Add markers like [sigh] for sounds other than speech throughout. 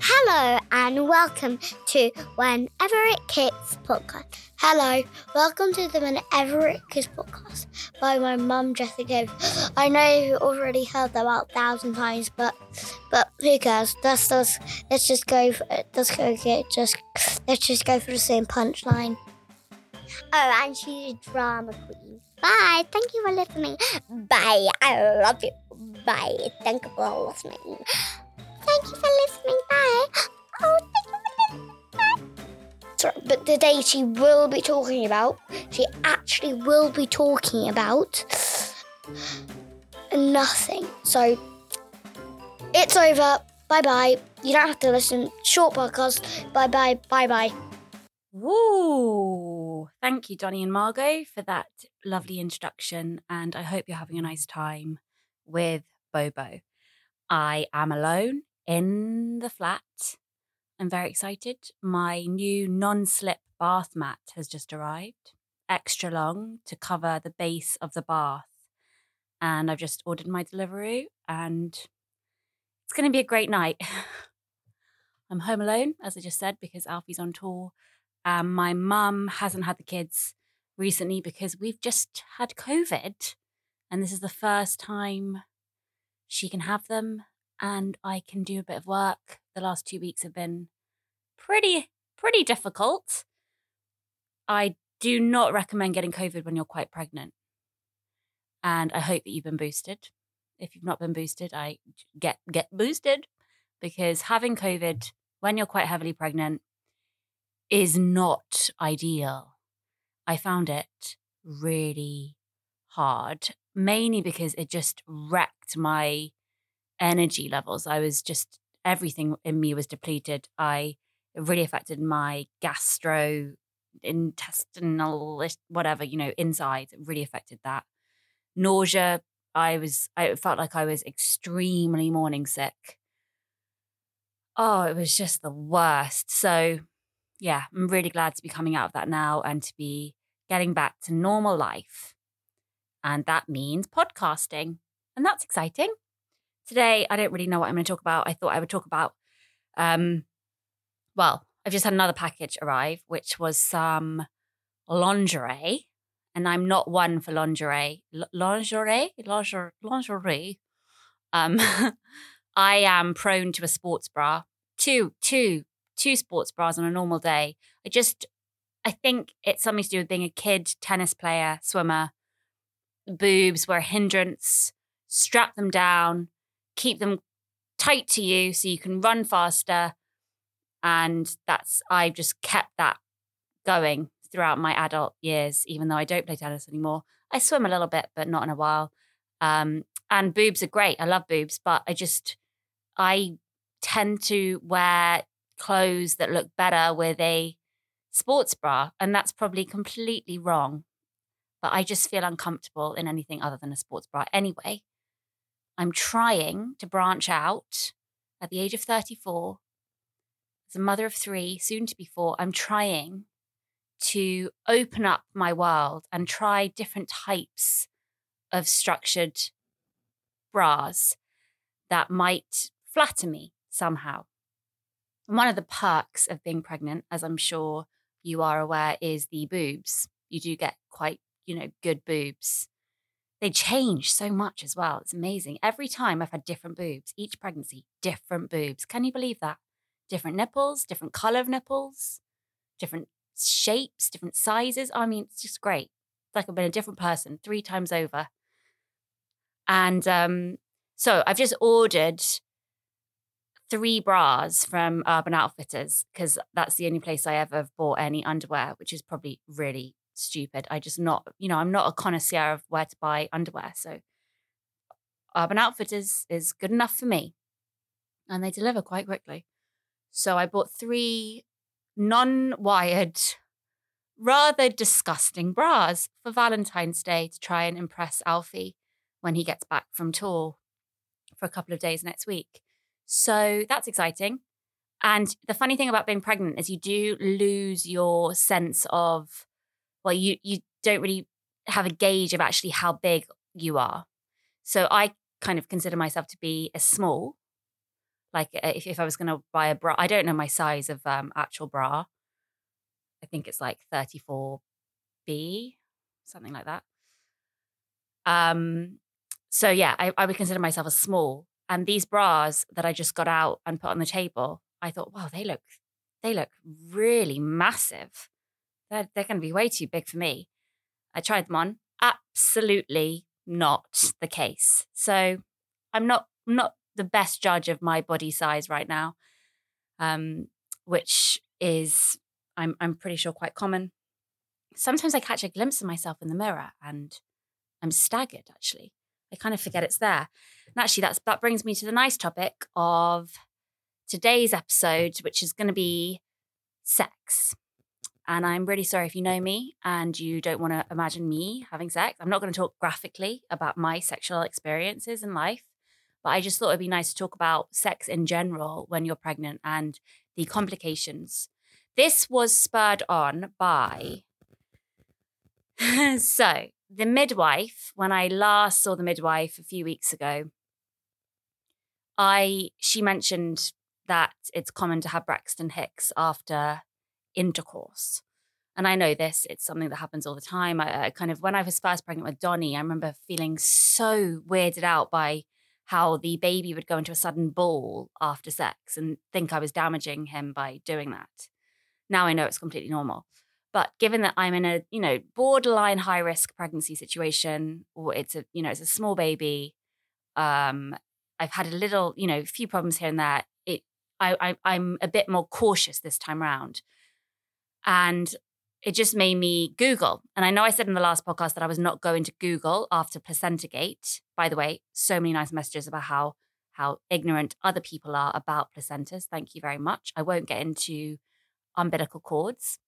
Hello and welcome to Whenever It Kicks podcast. Hello, welcome to the Whenever It Kicks podcast by my mum Jessica. [gasps] I know you already heard about a thousand times, but but who cares? Let's just let's just go. For, let's go get just let's just go for the same punchline. Oh, and she's a drama queen. Bye. Thank you for listening. Bye. I love you. Bye. Thank you for listening. Thank you for listening. Bye. Oh, thank you for listening. Bye. But today she will be talking about, she actually will be talking about nothing. So it's over. Bye bye. You don't have to listen. Short podcast. Bye bye. Bye bye. Woo! Thank you, Donnie and Margot, for that lovely introduction. And I hope you're having a nice time with Bobo. I am alone in the flat. I'm very excited. My new non slip bath mat has just arrived, extra long to cover the base of the bath. And I've just ordered my delivery, and it's going to be a great night. [laughs] I'm home alone, as I just said, because Alfie's on tour. Um, my mum hasn't had the kids recently because we've just had COVID. And this is the first time she can have them and I can do a bit of work. The last two weeks have been pretty, pretty difficult. I do not recommend getting COVID when you're quite pregnant. And I hope that you've been boosted. If you've not been boosted, I get get boosted because having COVID when you're quite heavily pregnant is not ideal. I found it really hard, mainly because it just wrecked my energy levels. I was just, everything in me was depleted. I, it really affected my gastro, intestinal, whatever, you know, insides. It really affected that. Nausea, I was, I felt like I was extremely morning sick. Oh, it was just the worst. So, yeah, I'm really glad to be coming out of that now and to be getting back to normal life. And that means podcasting. And that's exciting. Today, I don't really know what I'm going to talk about. I thought I would talk about, um, well, I've just had another package arrive, which was some lingerie. And I'm not one for lingerie. L- lingerie? Lingerie? Lingerie. Um, [laughs] I am prone to a sports bra. Two, two, two sports bras on a normal day. I just, I think it's something to do with being a kid, tennis player, swimmer. Boobs were a hindrance. Strap them down keep them tight to you so you can run faster. And that's, I've just kept that going throughout my adult years, even though I don't play tennis anymore. I swim a little bit, but not in a while. Um, and boobs are great. I love boobs, but I just, I tend to wear clothes that look better with a sports bra. And that's probably completely wrong. But I just feel uncomfortable in anything other than a sports bra anyway. I'm trying to branch out at the age of 34. As a mother of three, soon to be four, I'm trying to open up my world and try different types of structured bras that might flatter me somehow. And one of the perks of being pregnant, as I'm sure you are aware, is the boobs. You do get quite, you know, good boobs they change so much as well. It's amazing. Every time I've had different boobs, each pregnancy, different boobs. Can you believe that? Different nipples, different color of nipples, different shapes, different sizes. I mean, it's just great. It's like I've been a different person three times over. And um, so I've just ordered three bras from Urban Outfitters because that's the only place I ever have bought any underwear, which is probably really stupid. I just not, you know, I'm not a connoisseur of where to buy underwear. So Urban Outfitters is good enough for me. And they deliver quite quickly. So I bought three non wired, rather disgusting bras for Valentine's Day to try and impress Alfie when he gets back from tour for a couple of days next week. So that's exciting. And the funny thing about being pregnant is you do lose your sense of well, you you don't really have a gauge of actually how big you are. So I kind of consider myself to be a small, Like uh, if, if I was going to buy a bra, I don't know my size of um, actual bra. I think it's like 34B, something like that. Um, so yeah, I, I would consider myself a small. And these bras that I just got out and put on the table, I thought, wow, they look, they look really massive. They're, they're going to be way too big for me. I tried them on. Absolutely not the case. So I'm not not the best judge of my body size right now, um, which is I'm I'm pretty sure quite common. Sometimes I catch a glimpse of myself in the mirror and I'm staggered. Actually, I kind of forget it's there. And actually, that's that brings me to the nice topic of today's episode, which is going to be sex. And I'm really sorry if you know me and you don't want to imagine me having sex. I'm not going to talk graphically about my sexual experiences in life, but I just thought it'd be nice to talk about sex in general when you're pregnant and the complications. This was spurred on by. [laughs] so, the midwife, when I last saw the midwife a few weeks ago, I she mentioned that it's common to have Braxton Hicks after intercourse. And I know this, it's something that happens all the time. I, I, kind of, when I was first pregnant with Donnie, I remember feeling so weirded out by how the baby would go into a sudden ball after sex and think I was damaging him by doing that. Now I know it's completely normal. But given that I'm in a, you know, borderline high risk pregnancy situation, or it's a, you know, it's a small baby, um, I've had a little, you know, few problems here and there. It, I, I, I'm a bit more cautious this time round. And it just made me Google. And I know I said in the last podcast that I was not going to Google after Placenta Gate. By the way, so many nice messages about how how ignorant other people are about placentas. Thank you very much. I won't get into umbilical cords.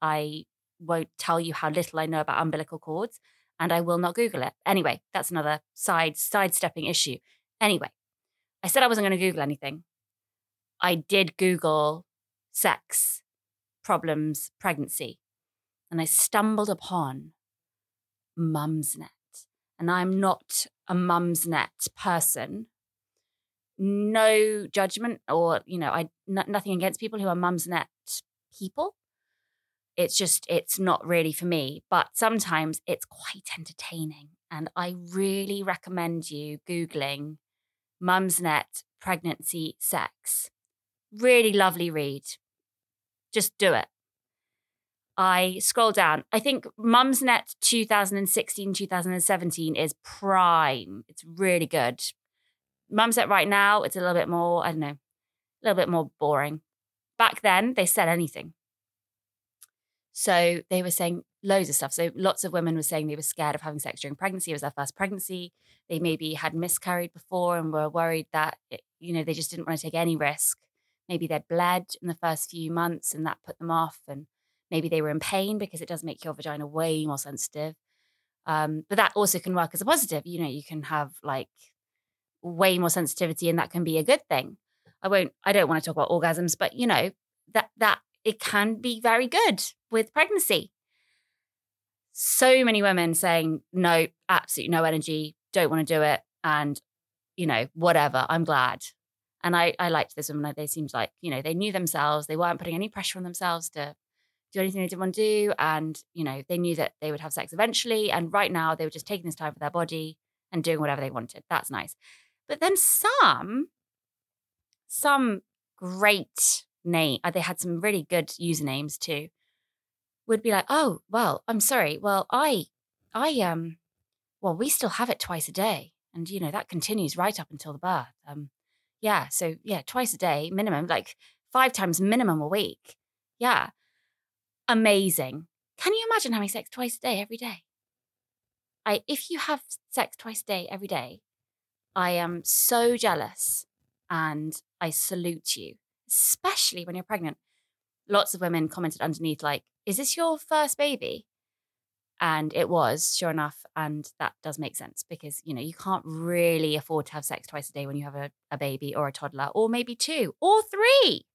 I won't tell you how little I know about umbilical cords, and I will not Google it. Anyway, that's another side sidestepping issue. Anyway, I said I wasn't going to Google anything. I did Google sex problems pregnancy. And I stumbled upon Mumsnet. And I'm not a Mumsnet person. No judgment or, you know, I n- nothing against people who are Mumsnet people. It's just, it's not really for me. But sometimes it's quite entertaining. And I really recommend you Googling Mumsnet pregnancy sex. Really lovely read. Just do it. I scroll down. I think Mumsnet 2016, 2017 is prime. It's really good. Mumsnet right now, it's a little bit more, I don't know, a little bit more boring. Back then, they said anything. So they were saying loads of stuff. So lots of women were saying they were scared of having sex during pregnancy. It was their first pregnancy. They maybe had miscarried before and were worried that, it, you know, they just didn't want to take any risk maybe they'd bled in the first few months and that put them off and maybe they were in pain because it does make your vagina way more sensitive. Um, but that also can work as a positive you know you can have like way more sensitivity and that can be a good thing. I won't i don't want to talk about orgasms but you know that that it can be very good with pregnancy. So many women saying no absolutely no energy don't want to do it and you know whatever i'm glad and I, I liked this woman. They seemed like, you know, they knew themselves. They weren't putting any pressure on themselves to do anything they didn't want to do. And, you know, they knew that they would have sex eventually. And right now they were just taking this time for their body and doing whatever they wanted. That's nice. But then some, some great name, uh, they had some really good usernames too, would be like, oh, well, I'm sorry. Well, I, I, um, well, we still have it twice a day. And, you know, that continues right up until the birth. Um, yeah. So yeah, twice a day minimum, like five times minimum a week. Yeah. Amazing. Can you imagine having sex twice a day every day? I if you have sex twice a day every day, I am so jealous and I salute you, especially when you're pregnant. Lots of women commented underneath, like, is this your first baby? And it was, sure enough. And that does make sense because, you know, you can't really afford to have sex twice a day when you have a, a baby or a toddler, or maybe two or three.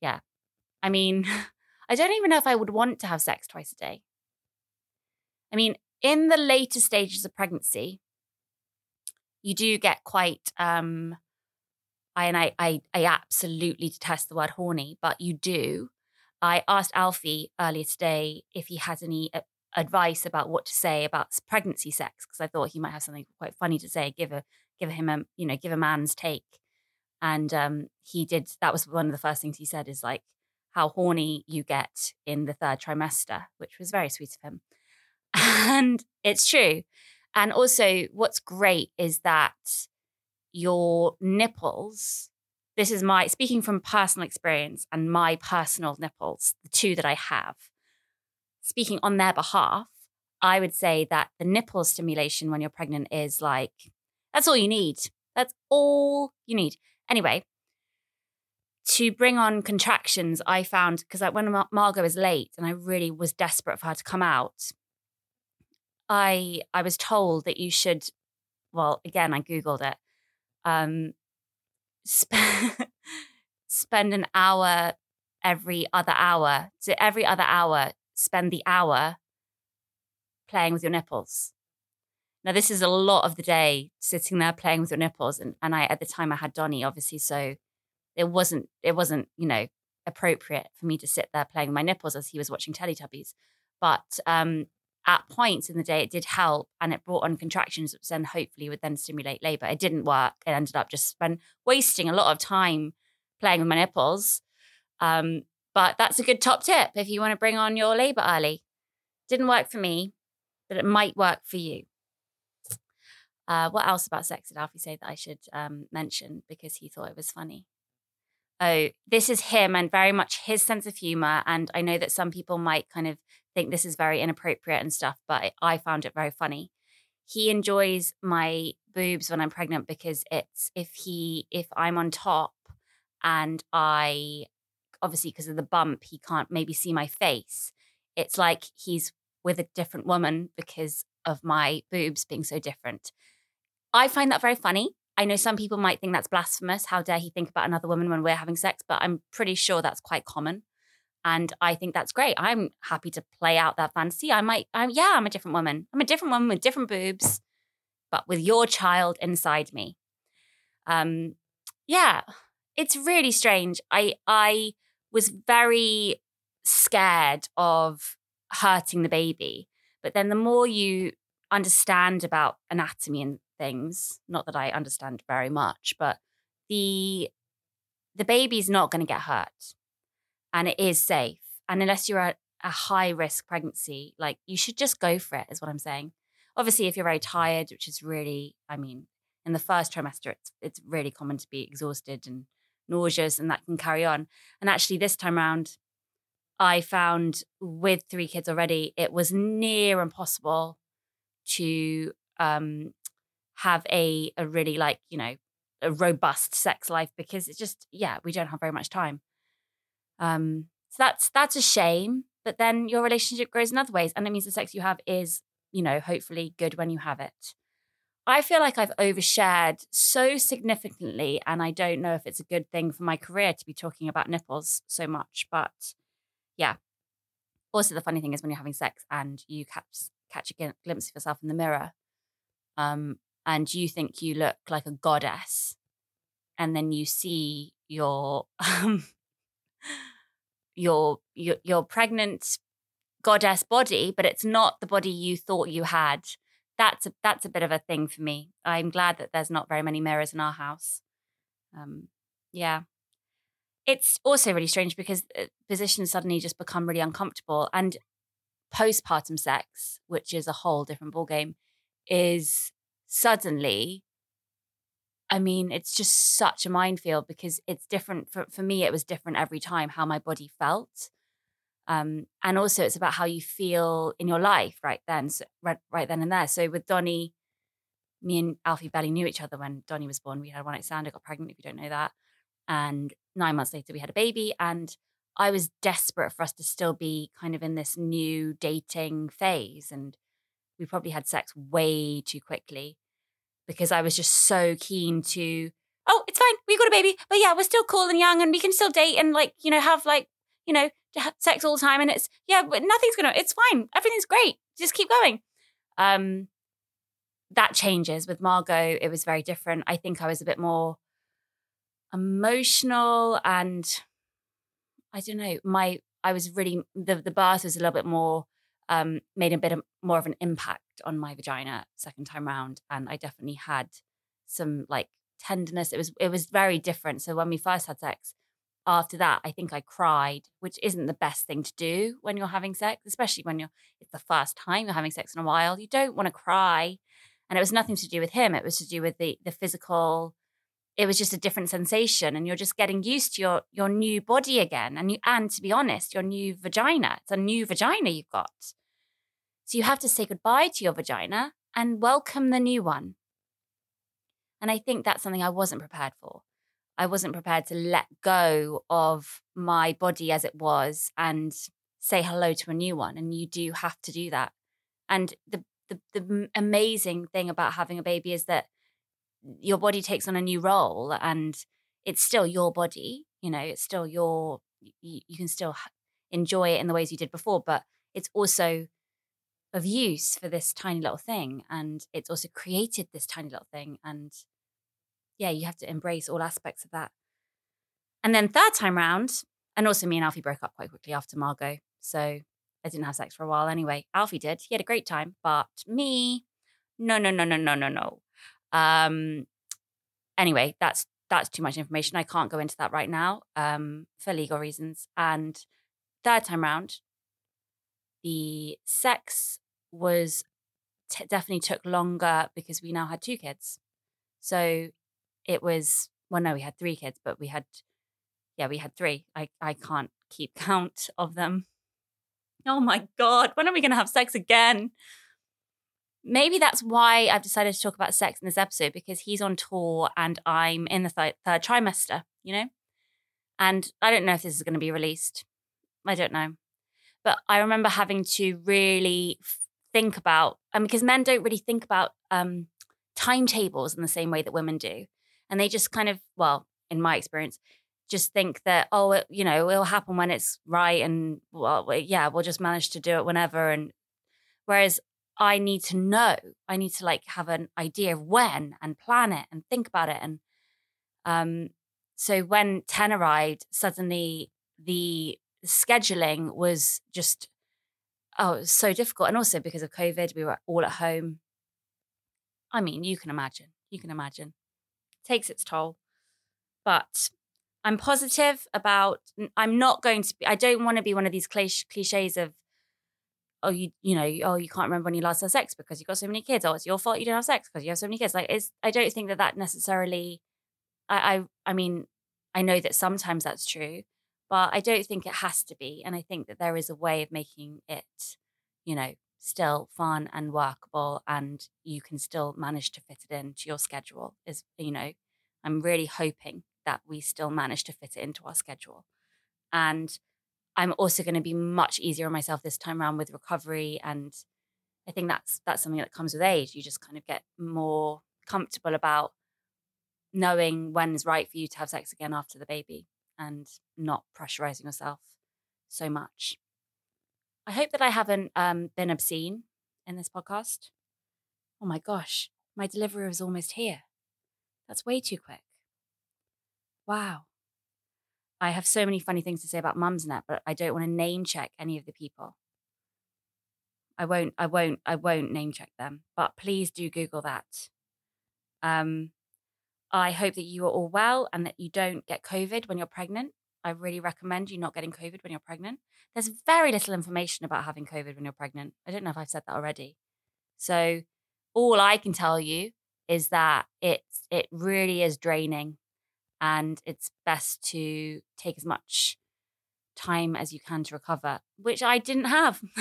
Yeah. I mean, [laughs] I don't even know if I would want to have sex twice a day. I mean, in the later stages of pregnancy, you do get quite um I and I, I I absolutely detest the word horny, but you do. I asked Alfie earlier today if he had any uh, advice about what to say about pregnancy sex because I thought he might have something quite funny to say. Give a give him a you know give a man's take, and um, he did. That was one of the first things he said is like how horny you get in the third trimester, which was very sweet of him, [laughs] and it's true. And also, what's great is that your nipples. This is my speaking from personal experience and my personal nipples, the two that I have speaking on their behalf, I would say that the nipple stimulation when you're pregnant is like, that's all you need. That's all you need. Anyway, to bring on contractions, I found because when Mar- Margot was late and I really was desperate for her to come out, I I was told that you should, well, again, I googled it, um, sp- [laughs] spend an hour every other hour. to every other hour, spend the hour playing with your nipples. Now, this is a lot of the day sitting there playing with your nipples. And, and I, at the time, I had Donnie, obviously. So it wasn't, it wasn't, you know, appropriate for me to sit there playing with my nipples as he was watching Teletubbies. But um, at points in the day, it did help and it brought on contractions, which then hopefully would then stimulate labor. It didn't work. It ended up just spend wasting a lot of time playing with my nipples. Um, but that's a good top tip if you want to bring on your labor early. Didn't work for me, but it might work for you. Uh, what else about sex did Alfie say that I should um, mention because he thought it was funny? Oh, this is him and very much his sense of humor. And I know that some people might kind of think this is very inappropriate and stuff, but I found it very funny. He enjoys my boobs when I'm pregnant because it's if he if I'm on top and I obviously because of the bump, he can't maybe see my face. It's like he's with a different woman because of my boobs being so different. I find that very funny. I know some people might think that's blasphemous. How dare he think about another woman when we're having sex? But I'm pretty sure that's quite common. And I think that's great. I'm happy to play out that fantasy. I might, I'm, yeah, I'm a different woman. I'm a different woman with different boobs, but with your child inside me. Um, yeah, it's really strange. I, I, was very scared of hurting the baby. But then the more you understand about anatomy and things, not that I understand very much, but the the baby's not going to get hurt and it is safe. And unless you're at a high risk pregnancy, like you should just go for it, is what I'm saying. Obviously, if you're very tired, which is really, I mean, in the first trimester, it's it's really common to be exhausted and nauseous and that can carry on. And actually, this time around, I found with three kids already, it was near impossible to um, have a a really like you know a robust sex life because it's just yeah we don't have very much time. Um, so that's that's a shame. But then your relationship grows in other ways, and it means the sex you have is you know hopefully good when you have it. I feel like I've overshared so significantly, and I don't know if it's a good thing for my career to be talking about nipples so much. But yeah. Also, the funny thing is when you're having sex and you catch catch a glimpse of yourself in the mirror, um, and you think you look like a goddess, and then you see your [laughs] um, your your your pregnant goddess body, but it's not the body you thought you had that's a, that's a bit of a thing for me. I'm glad that there's not very many mirrors in our house. Um, yeah. It's also really strange because uh, positions suddenly just become really uncomfortable. And postpartum sex, which is a whole different ballgame, is suddenly, I mean, it's just such a minefield because it's different. For, for me, it was different every time how my body felt. Um, and also it's about how you feel in your life right then, so, right, right then and there. So with Donnie, me and Alfie barely knew each other when Donnie was born. We had one night stand. I got pregnant, if you don't know that. And nine months later, we had a baby. And I was desperate for us to still be kind of in this new dating phase. And we probably had sex way too quickly because I was just so keen to, oh, it's fine. We got a baby. But yeah, we're still cool and young and we can still date and like, you know, have like you know, sex all the time. And it's, yeah, but nothing's to, it's fine. Everything's great. Just keep going. Um, that changes with Margot. It was very different. I think I was a bit more, emotional and I don't know, my I was really the the birth was a little bit more um made a bit of, more of an impact on my vagina second time round and I definitely had some like tenderness it was it was very different so when we first had sex after that I think I cried which isn't the best thing to do when you're having sex especially when you're it's the first time you're having sex in a while. You don't want to cry and it was nothing to do with him it was to do with the the physical it was just a different sensation and you're just getting used to your your new body again and you and to be honest your new vagina it's a new vagina you've got. So you have to say goodbye to your vagina and welcome the new one. And i think that's something i wasn't prepared for i wasn't prepared to let go of my body as it was and say hello to a new one and you do have to do that. And the the, the amazing thing about having a baby is that your body takes on a new role and it's still your body you know it's still your you, you can still enjoy it in the ways you did before but it's also of use for this tiny little thing and it's also created this tiny little thing and yeah you have to embrace all aspects of that and then third time round and also me and alfie broke up quite quickly after margot so i didn't have sex for a while anyway alfie did he had a great time but me no no no no no no no um, anyway, that's that's too much information. I can't go into that right now um, for legal reasons. And third time round, the sex was t- definitely took longer because we now had two kids. So it was well, no, we had three kids, but we had yeah, we had three. I I can't keep [laughs] count of them. Oh my god, when are we going to have sex again? maybe that's why I've decided to talk about sex in this episode because he's on tour and I'm in the th- third trimester, you know? And I don't know if this is going to be released. I don't know. But I remember having to really think about, and um, because men don't really think about um, timetables in the same way that women do. And they just kind of, well, in my experience, just think that, oh, it, you know, it'll happen when it's right. And well, yeah, we'll just manage to do it whenever. And whereas I need to know. I need to like have an idea of when and plan it and think about it. And um, so when 10 arrived, suddenly the scheduling was just, oh, was so difficult. And also because of COVID, we were all at home. I mean, you can imagine. You can imagine. Takes its toll. But I'm positive about, I'm not going to be, I don't want to be one of these cliches of, oh you you know oh you can't remember when you last had sex because you've got so many kids oh it's your fault you didn't have sex because you have so many kids like it's i don't think that that necessarily I, I i mean i know that sometimes that's true but i don't think it has to be and i think that there is a way of making it you know still fun and workable and you can still manage to fit it into your schedule is you know i'm really hoping that we still manage to fit it into our schedule and I'm also going to be much easier on myself this time around with recovery. And I think that's that's something that comes with age. You just kind of get more comfortable about knowing when is right for you to have sex again after the baby and not pressurizing yourself so much. I hope that I haven't um, been obscene in this podcast. Oh my gosh, my delivery is almost here. That's way too quick. Wow. I have so many funny things to say about Mumsnet, but I don't want to name check any of the people. I won't, I won't, I won't name check them, but please do Google that. Um, I hope that you are all well and that you don't get COVID when you're pregnant. I really recommend you not getting COVID when you're pregnant. There's very little information about having COVID when you're pregnant. I don't know if I've said that already. So all I can tell you is that it's it really is draining and it's best to take as much time as you can to recover, which I didn't have. [laughs]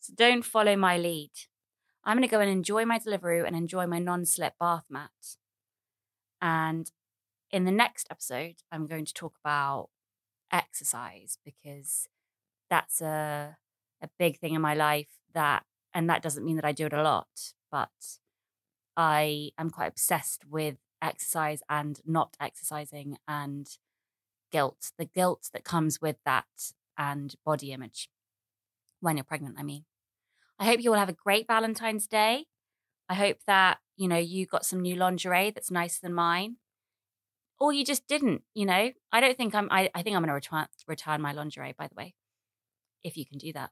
so don't follow my lead. I'm going to go and enjoy my delivery and enjoy my non slip bath mat. And in the next episode, I'm going to talk about exercise because that's a, a big thing in my life that, and that doesn't mean that I do it a lot, but I am quite obsessed with exercise and not exercising and guilt, the guilt that comes with that and body image when you're pregnant, I mean. I hope you all have a great Valentine's Day. I hope that, you know, you got some new lingerie that's nicer than mine. Or you just didn't, you know. I don't think I'm I, I think I'm gonna return return my lingerie, by the way. If you can do that.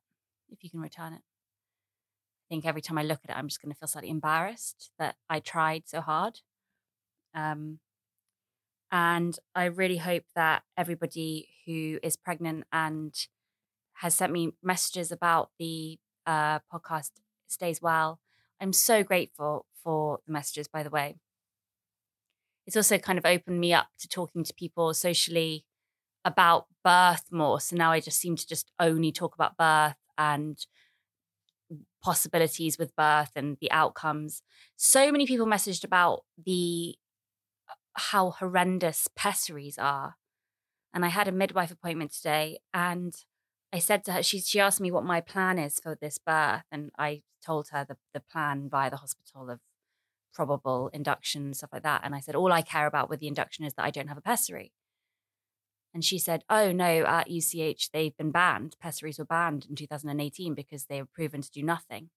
If you can return it. I think every time I look at it, I'm just gonna feel slightly embarrassed that I tried so hard. Um and I really hope that everybody who is pregnant and has sent me messages about the uh, podcast stays well. I'm so grateful for the messages, by the way. It's also kind of opened me up to talking to people socially about birth more. So now I just seem to just only talk about birth and possibilities with birth and the outcomes. So many people messaged about the how horrendous pessaries are. And I had a midwife appointment today and I said to her, she, she asked me what my plan is for this birth. And I told her the, the plan via the hospital of probable induction, stuff like that. And I said, all I care about with the induction is that I don't have a pessary. And she said, oh, no, at UCH, they've been banned. Pessaries were banned in 2018 because they were proven to do nothing.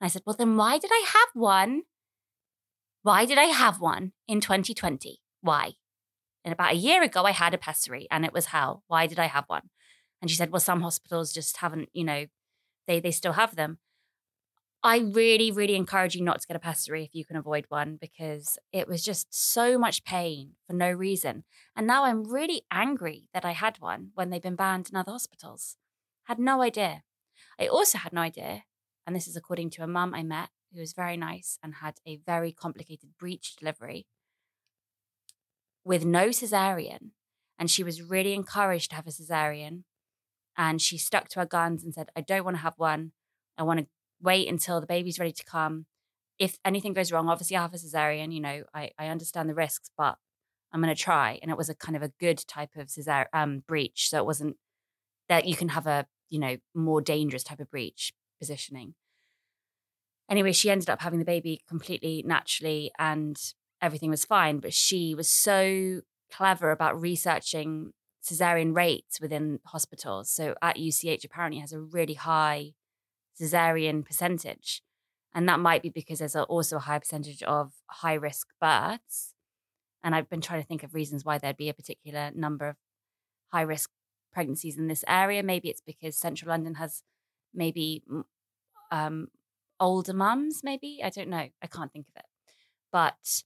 And I said, well, then why did I have one? Why did I have one in 2020? Why? And about a year ago, I had a pessary and it was hell. Why did I have one? And she said, well, some hospitals just haven't, you know, they, they still have them. I really, really encourage you not to get a pessary if you can avoid one because it was just so much pain for no reason. And now I'm really angry that I had one when they've been banned in other hospitals. Had no idea. I also had no idea, and this is according to a mum I met who was very nice and had a very complicated breech delivery with no cesarean. And she was really encouraged to have a cesarean. And she stuck to her guns and said, I don't want to have one. I want to wait until the baby's ready to come. If anything goes wrong, obviously I have a cesarean, you know, I, I understand the risks, but I'm going to try. And it was a kind of a good type of cesarean um, breech. So it wasn't that you can have a, you know, more dangerous type of breach positioning. Anyway, she ended up having the baby completely naturally and everything was fine. But she was so clever about researching cesarean rates within hospitals. So at UCH, apparently has a really high cesarean percentage. And that might be because there's also a high percentage of high risk births. And I've been trying to think of reasons why there'd be a particular number of high risk pregnancies in this area. Maybe it's because central London has maybe um, older mums, maybe. I don't know. I can't think of it. But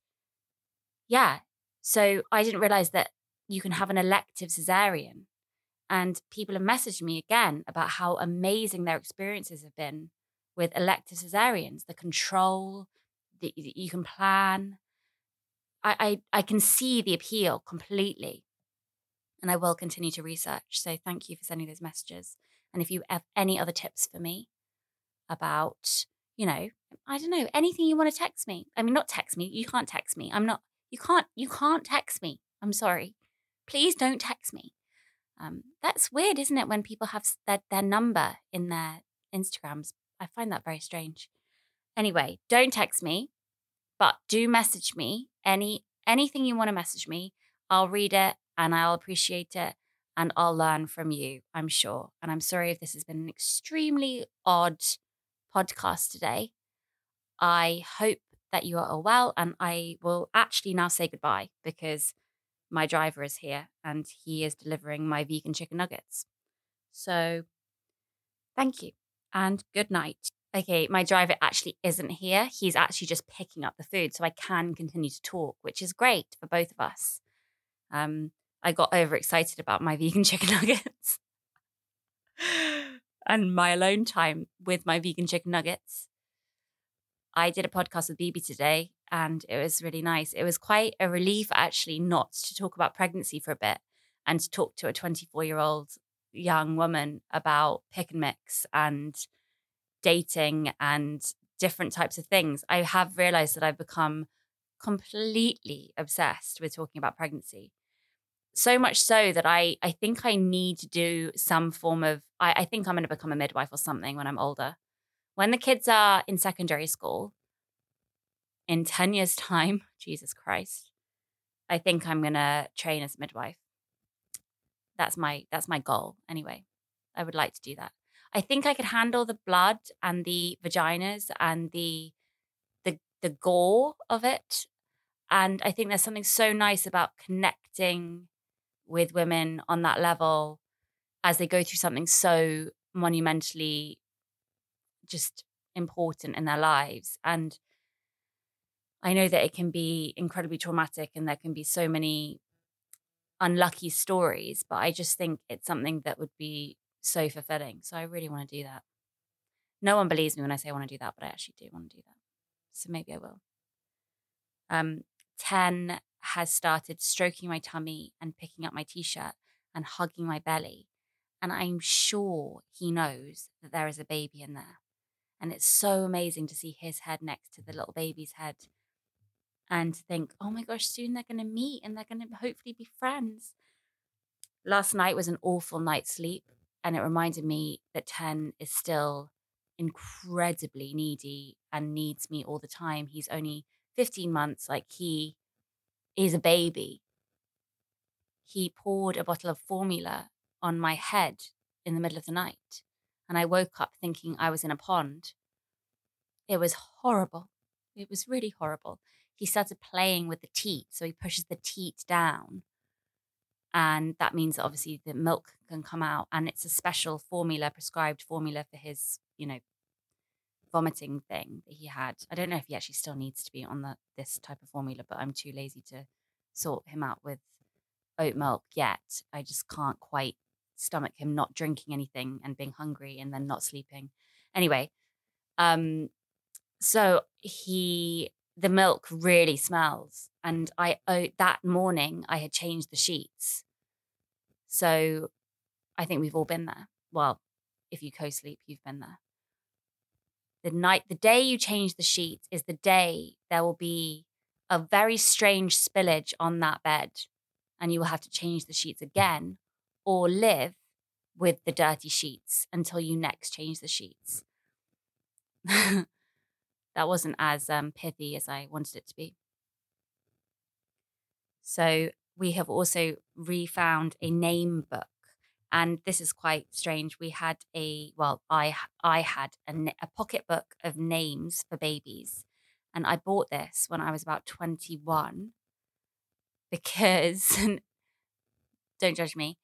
yeah, so I didn't realize that you can have an elective cesarean and people have messaged me again about how amazing their experiences have been with elective cesareans, the control that you can plan. I, I, I can see the appeal completely. And I will continue to research. So thank you for sending those messages. And if you have any other tips for me about, you know, I don't know, anything you want to text me. I mean, not text me. You can't text me. I'm not, you can't, you can't text me. I'm sorry. Please don't text me. Um, that's weird, isn't it? When people have their, their number in their Instagrams, I find that very strange. Anyway, don't text me, but do message me. Any anything you want to message me, I'll read it and I'll appreciate it and I'll learn from you. I'm sure. And I'm sorry if this has been an extremely odd podcast today. I hope that you are all well, and I will actually now say goodbye because my driver is here and he is delivering my vegan chicken nuggets. So thank you and good night. Okay, my driver actually isn't here. He's actually just picking up the food so I can continue to talk, which is great for both of us. Um, I got overexcited about my [laughs] vegan chicken nuggets and my alone time with my vegan chicken nuggets. I did a podcast with Bibi today and it was really nice. It was quite a relief actually not to talk about pregnancy for a bit and to talk to a 24 year old young woman about pick and mix and dating and different types of things. I have realized that I've become completely obsessed with talking about pregnancy. So much so that I, I think I need to do some form of, I, I think I'm going to become a midwife or something when I'm older. When the kids are in secondary school, in 10 years' time, [laughs] Jesus Christ, I think I'm gonna train as a midwife. That's my that's my goal anyway. I would like to do that. I think I could handle the blood and the vaginas and the the the gore of it. And I think there's something so nice about connecting with women on that level as they go through something so monumentally just important in their lives. And I know that it can be incredibly traumatic and there can be so many unlucky stories, but I just think it's something that would be so fulfilling. So I really want to do that. No one believes me when I say I want to do that, but I actually do want to do that. So maybe I will. Um, 10 has started stroking my tummy and picking up my t shirt and hugging my belly. And I'm sure he knows that there is a baby in there. And it's so amazing to see his head next to the little baby's head and think, oh my gosh, soon they're going to meet and they're going to hopefully be friends. Last night was an awful night's sleep. And it reminded me that 10 is still incredibly needy and needs me all the time. He's only 15 months, like he is a baby. He poured a bottle of formula on my head in the middle of the night. And I woke up thinking I was in a pond. It was horrible. It was really horrible. He started playing with the teat. So he pushes the teat down. And that means that obviously the milk can come out. And it's a special formula, prescribed formula for his, you know, vomiting thing that he had. I don't know if he actually still needs to be on the, this type of formula, but I'm too lazy to sort him out with oat milk yet. I just can't quite stomach him not drinking anything and being hungry and then not sleeping. Anyway, um, so he the milk really smells, and I oh, that morning I had changed the sheets, so I think we've all been there. Well, if you co-sleep, you've been there. The night, the day you change the sheets is the day there will be a very strange spillage on that bed, and you will have to change the sheets again or live with the dirty sheets until you next change the sheets. [laughs] that wasn't as um, pithy as I wanted it to be. So we have also refound a name book, and this is quite strange. We had a well, I I had a, a pocket book of names for babies, and I bought this when I was about twenty one because [laughs] don't judge me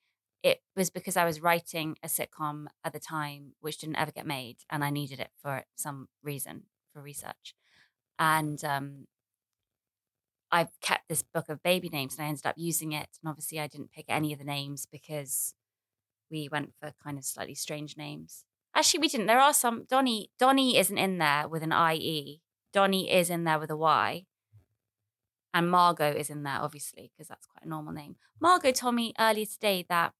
it was because I was writing a sitcom at the time, which didn't ever get made, and I needed it for some reason for research. And um, I kept this book of baby names, and I ended up using it. And obviously, I didn't pick any of the names because we went for kind of slightly strange names. Actually, we didn't. There are some. Donny Donny isn't in there with an I E. Donny is in there with a Y. And Margot is in there, obviously, because that's quite a normal name. Margot told me earlier today that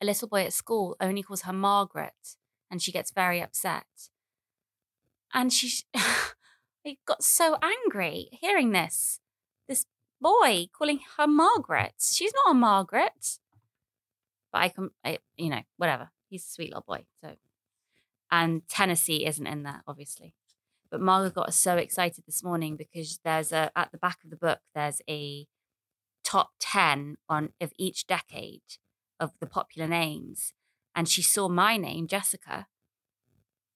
a little boy at school only calls her Margaret and she gets very upset. And she he [laughs] got so angry hearing this. This boy calling her Margaret. She's not a Margaret. But I can, I, you know, whatever. He's a sweet little boy. So, and Tennessee isn't in there, obviously. But Margaret got so excited this morning because there's a at the back of the book there's a top ten on of each decade of the popular names. And she saw my name, Jessica.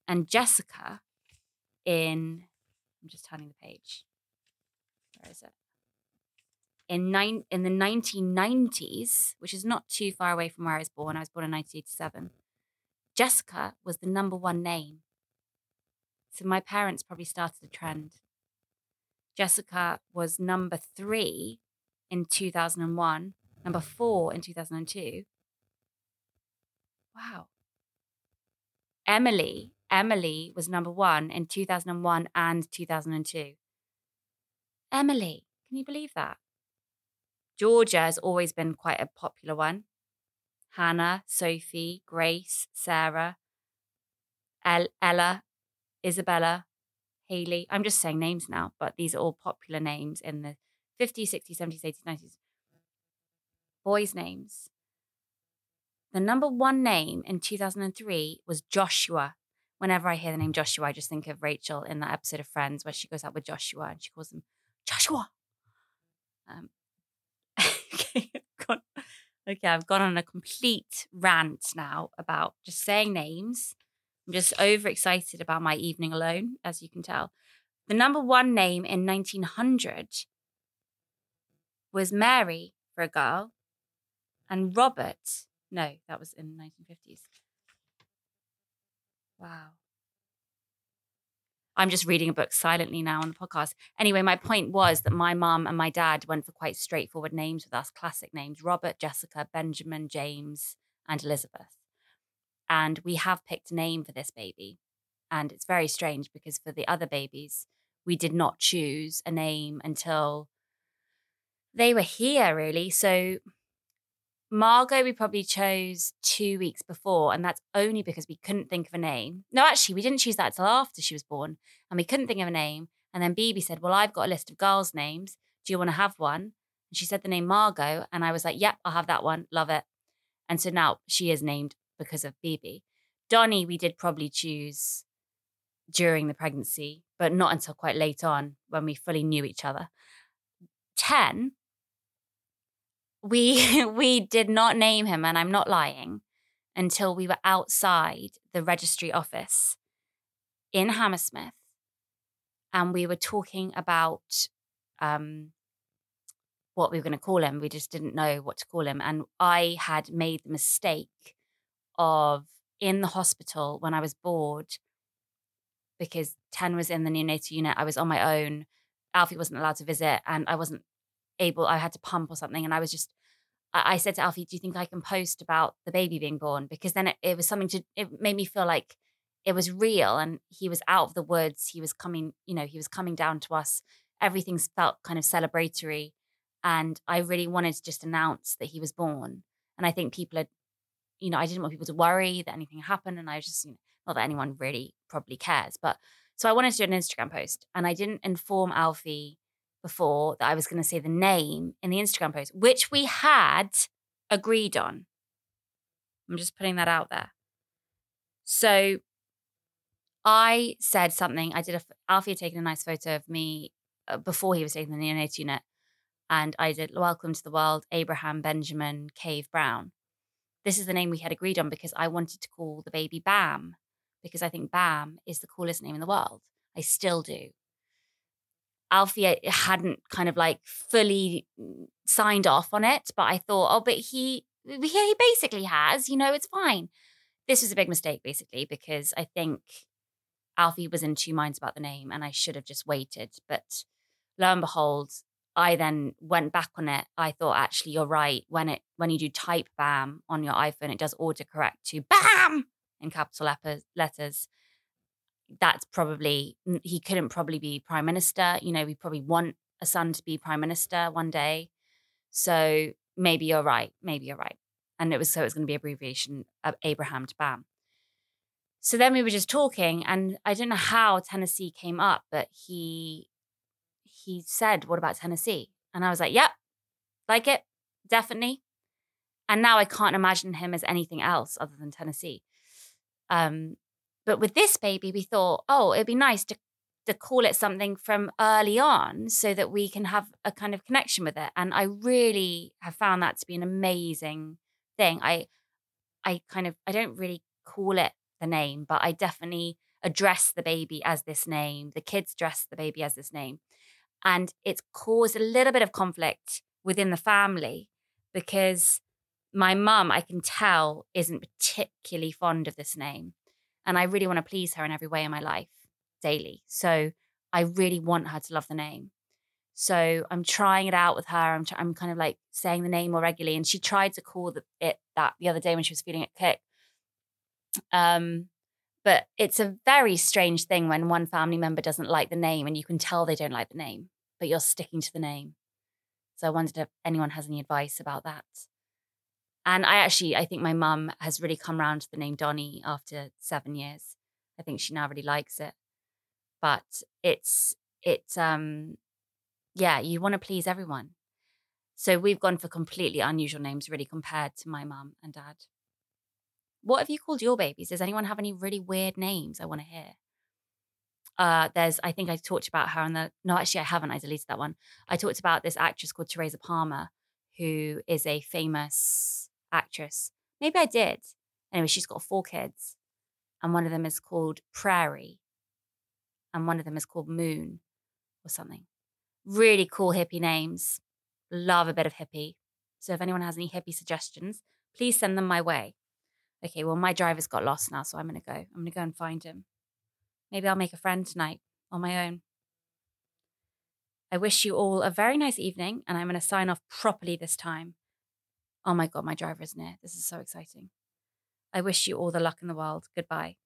And Jessica in, I'm just turning the page. Where is it? In, nine, in the 1990s, which is not too far away from where I was born, I was born in 1987, Jessica was the number one name. So my parents probably started a trend. Jessica was number three in 2001, number four in 2002, Wow. Emily, Emily was number one in 2001 and 2002. Emily, can you believe that? Georgia has always been quite a popular one. Hannah, Sophie, Grace, Sarah, El- Ella, Isabella, Haley. I'm just saying names now, but these are all popular names in the 50s, 60s, 70s, 80s, 90s. Boys' names. The number one name in 2003 was Joshua. Whenever I hear the name Joshua, I just think of Rachel in that episode of Friends where she goes out with Joshua and she calls him Joshua. Um, [laughs] okay, I've gone, okay, I've gone on a complete rant now about just saying names. I'm just overexcited about my evening alone, as you can tell. The number one name in 1900 was Mary for a girl, and Robert. No, that was in the 1950s. Wow. I'm just reading a book silently now on the podcast. Anyway, my point was that my mum and my dad went for quite straightforward names with us, classic names Robert, Jessica, Benjamin, James, and Elizabeth. And we have picked a name for this baby. And it's very strange because for the other babies, we did not choose a name until they were here, really. So Margot, we probably chose two weeks before, and that's only because we couldn't think of a name. No, actually, we didn't choose that until after she was born, and we couldn't think of a name. And then Bibi said, Well, I've got a list of girls' names. Do you want to have one? And she said the name Margot, and I was like, Yep, I'll have that one. Love it. And so now she is named because of Bibi. Donnie, we did probably choose during the pregnancy, but not until quite late on when we fully knew each other. 10, we [laughs] we did not name him and I'm not lying until we were outside the registry office in Hammersmith and we were talking about um, what we were going to call him. We just didn't know what to call him. And I had made the mistake of in the hospital when I was bored because 10 was in the neonatal unit. I was on my own. Alfie wasn't allowed to visit and I wasn't able, I had to pump or something. And I was just, I, said to Alfie, do you think I can post about the baby being born? Because then it, it was something to, it made me feel like it was real and he was out of the woods. He was coming, you know, he was coming down to us. Everything felt kind of celebratory. And I really wanted to just announce that he was born. And I think people had, you know, I didn't want people to worry that anything happened. And I was just, you know, not that anyone really probably cares, but so I wanted to do an Instagram post and I didn't inform Alfie before that I was going to say the name in the Instagram post, which we had agreed on. I'm just putting that out there. So I said something. I did a, Alfie had taken a nice photo of me uh, before he was taken in the neonatal unit. And I did Welcome to the World, Abraham Benjamin Cave Brown. This is the name we had agreed on because I wanted to call the baby Bam because I think Bam is the coolest name in the world. I still do. Alfie hadn't kind of like fully signed off on it, but I thought, oh, but he he basically has, you know, it's fine. This was a big mistake, basically, because I think Alfie was in two minds about the name and I should have just waited. But lo and behold, I then went back on it. I thought actually you're right. When it when you do type bam on your iPhone, it does autocorrect to bam in capital letters, that's probably, he couldn't probably be prime minister. You know, we probably want a son to be prime minister one day. So maybe you're right. Maybe you're right. And it was so it was going to be abbreviation of Abraham to Bam. So then we were just talking, and I don't know how Tennessee came up, but he he said, "What about Tennessee?" And I was like, "Yep, like it, definitely." And now I can't imagine him as anything else other than Tennessee. Um, but with this baby, we thought, oh, it'd be nice to to call it something from early on so that we can have a kind of connection with it. And I really have found that to be an amazing thing. I I kind of I don't really call it the name, but I definitely address the baby as this name. The kids dress the baby as this name. And it's caused a little bit of conflict within the family because my mum, I can tell, isn't particularly fond of this name. And I really want to please her in every way in my life daily. So I really want her to love the name. So I'm trying it out with her. I'm, tr- I'm kind of like saying the name more regularly. And she tried to call the, it that the other day when she was feeling it kick. Um, but it's a very strange thing when one family member doesn't like the name and you can tell they don't like the name, but you're sticking to the name. So I wondered if anyone has any advice about that. And I actually, I think my mum has really come around to the name Donnie after seven years. I think she now really likes it. But it's, it's, um, yeah, you want to please everyone. So we've gone for completely unusual names, really, compared to my mum and dad. What have you called your babies? Does anyone have any really weird names I want to hear? Uh, there's, I think I talked about her on the, no, actually, I haven't. I deleted that one. I talked about this actress called Teresa Palmer, who is a famous actress. Maybe I did. Anyway, she's got four kids, and one of them is called Prairie, and one of them is called Moon or something. Really cool hippie names. love a bit of hippie. So if anyone has any hippie suggestions, please send them my way. Okay, well, my driver's got lost now, so I'm going to go. I'm going to go and find him. Maybe I'll make a friend tonight on my own. I wish you all a very nice evening, and I'm going to sign off properly this time. Oh my God, my driver is near. This is so exciting. I wish you all the luck in the world. Goodbye.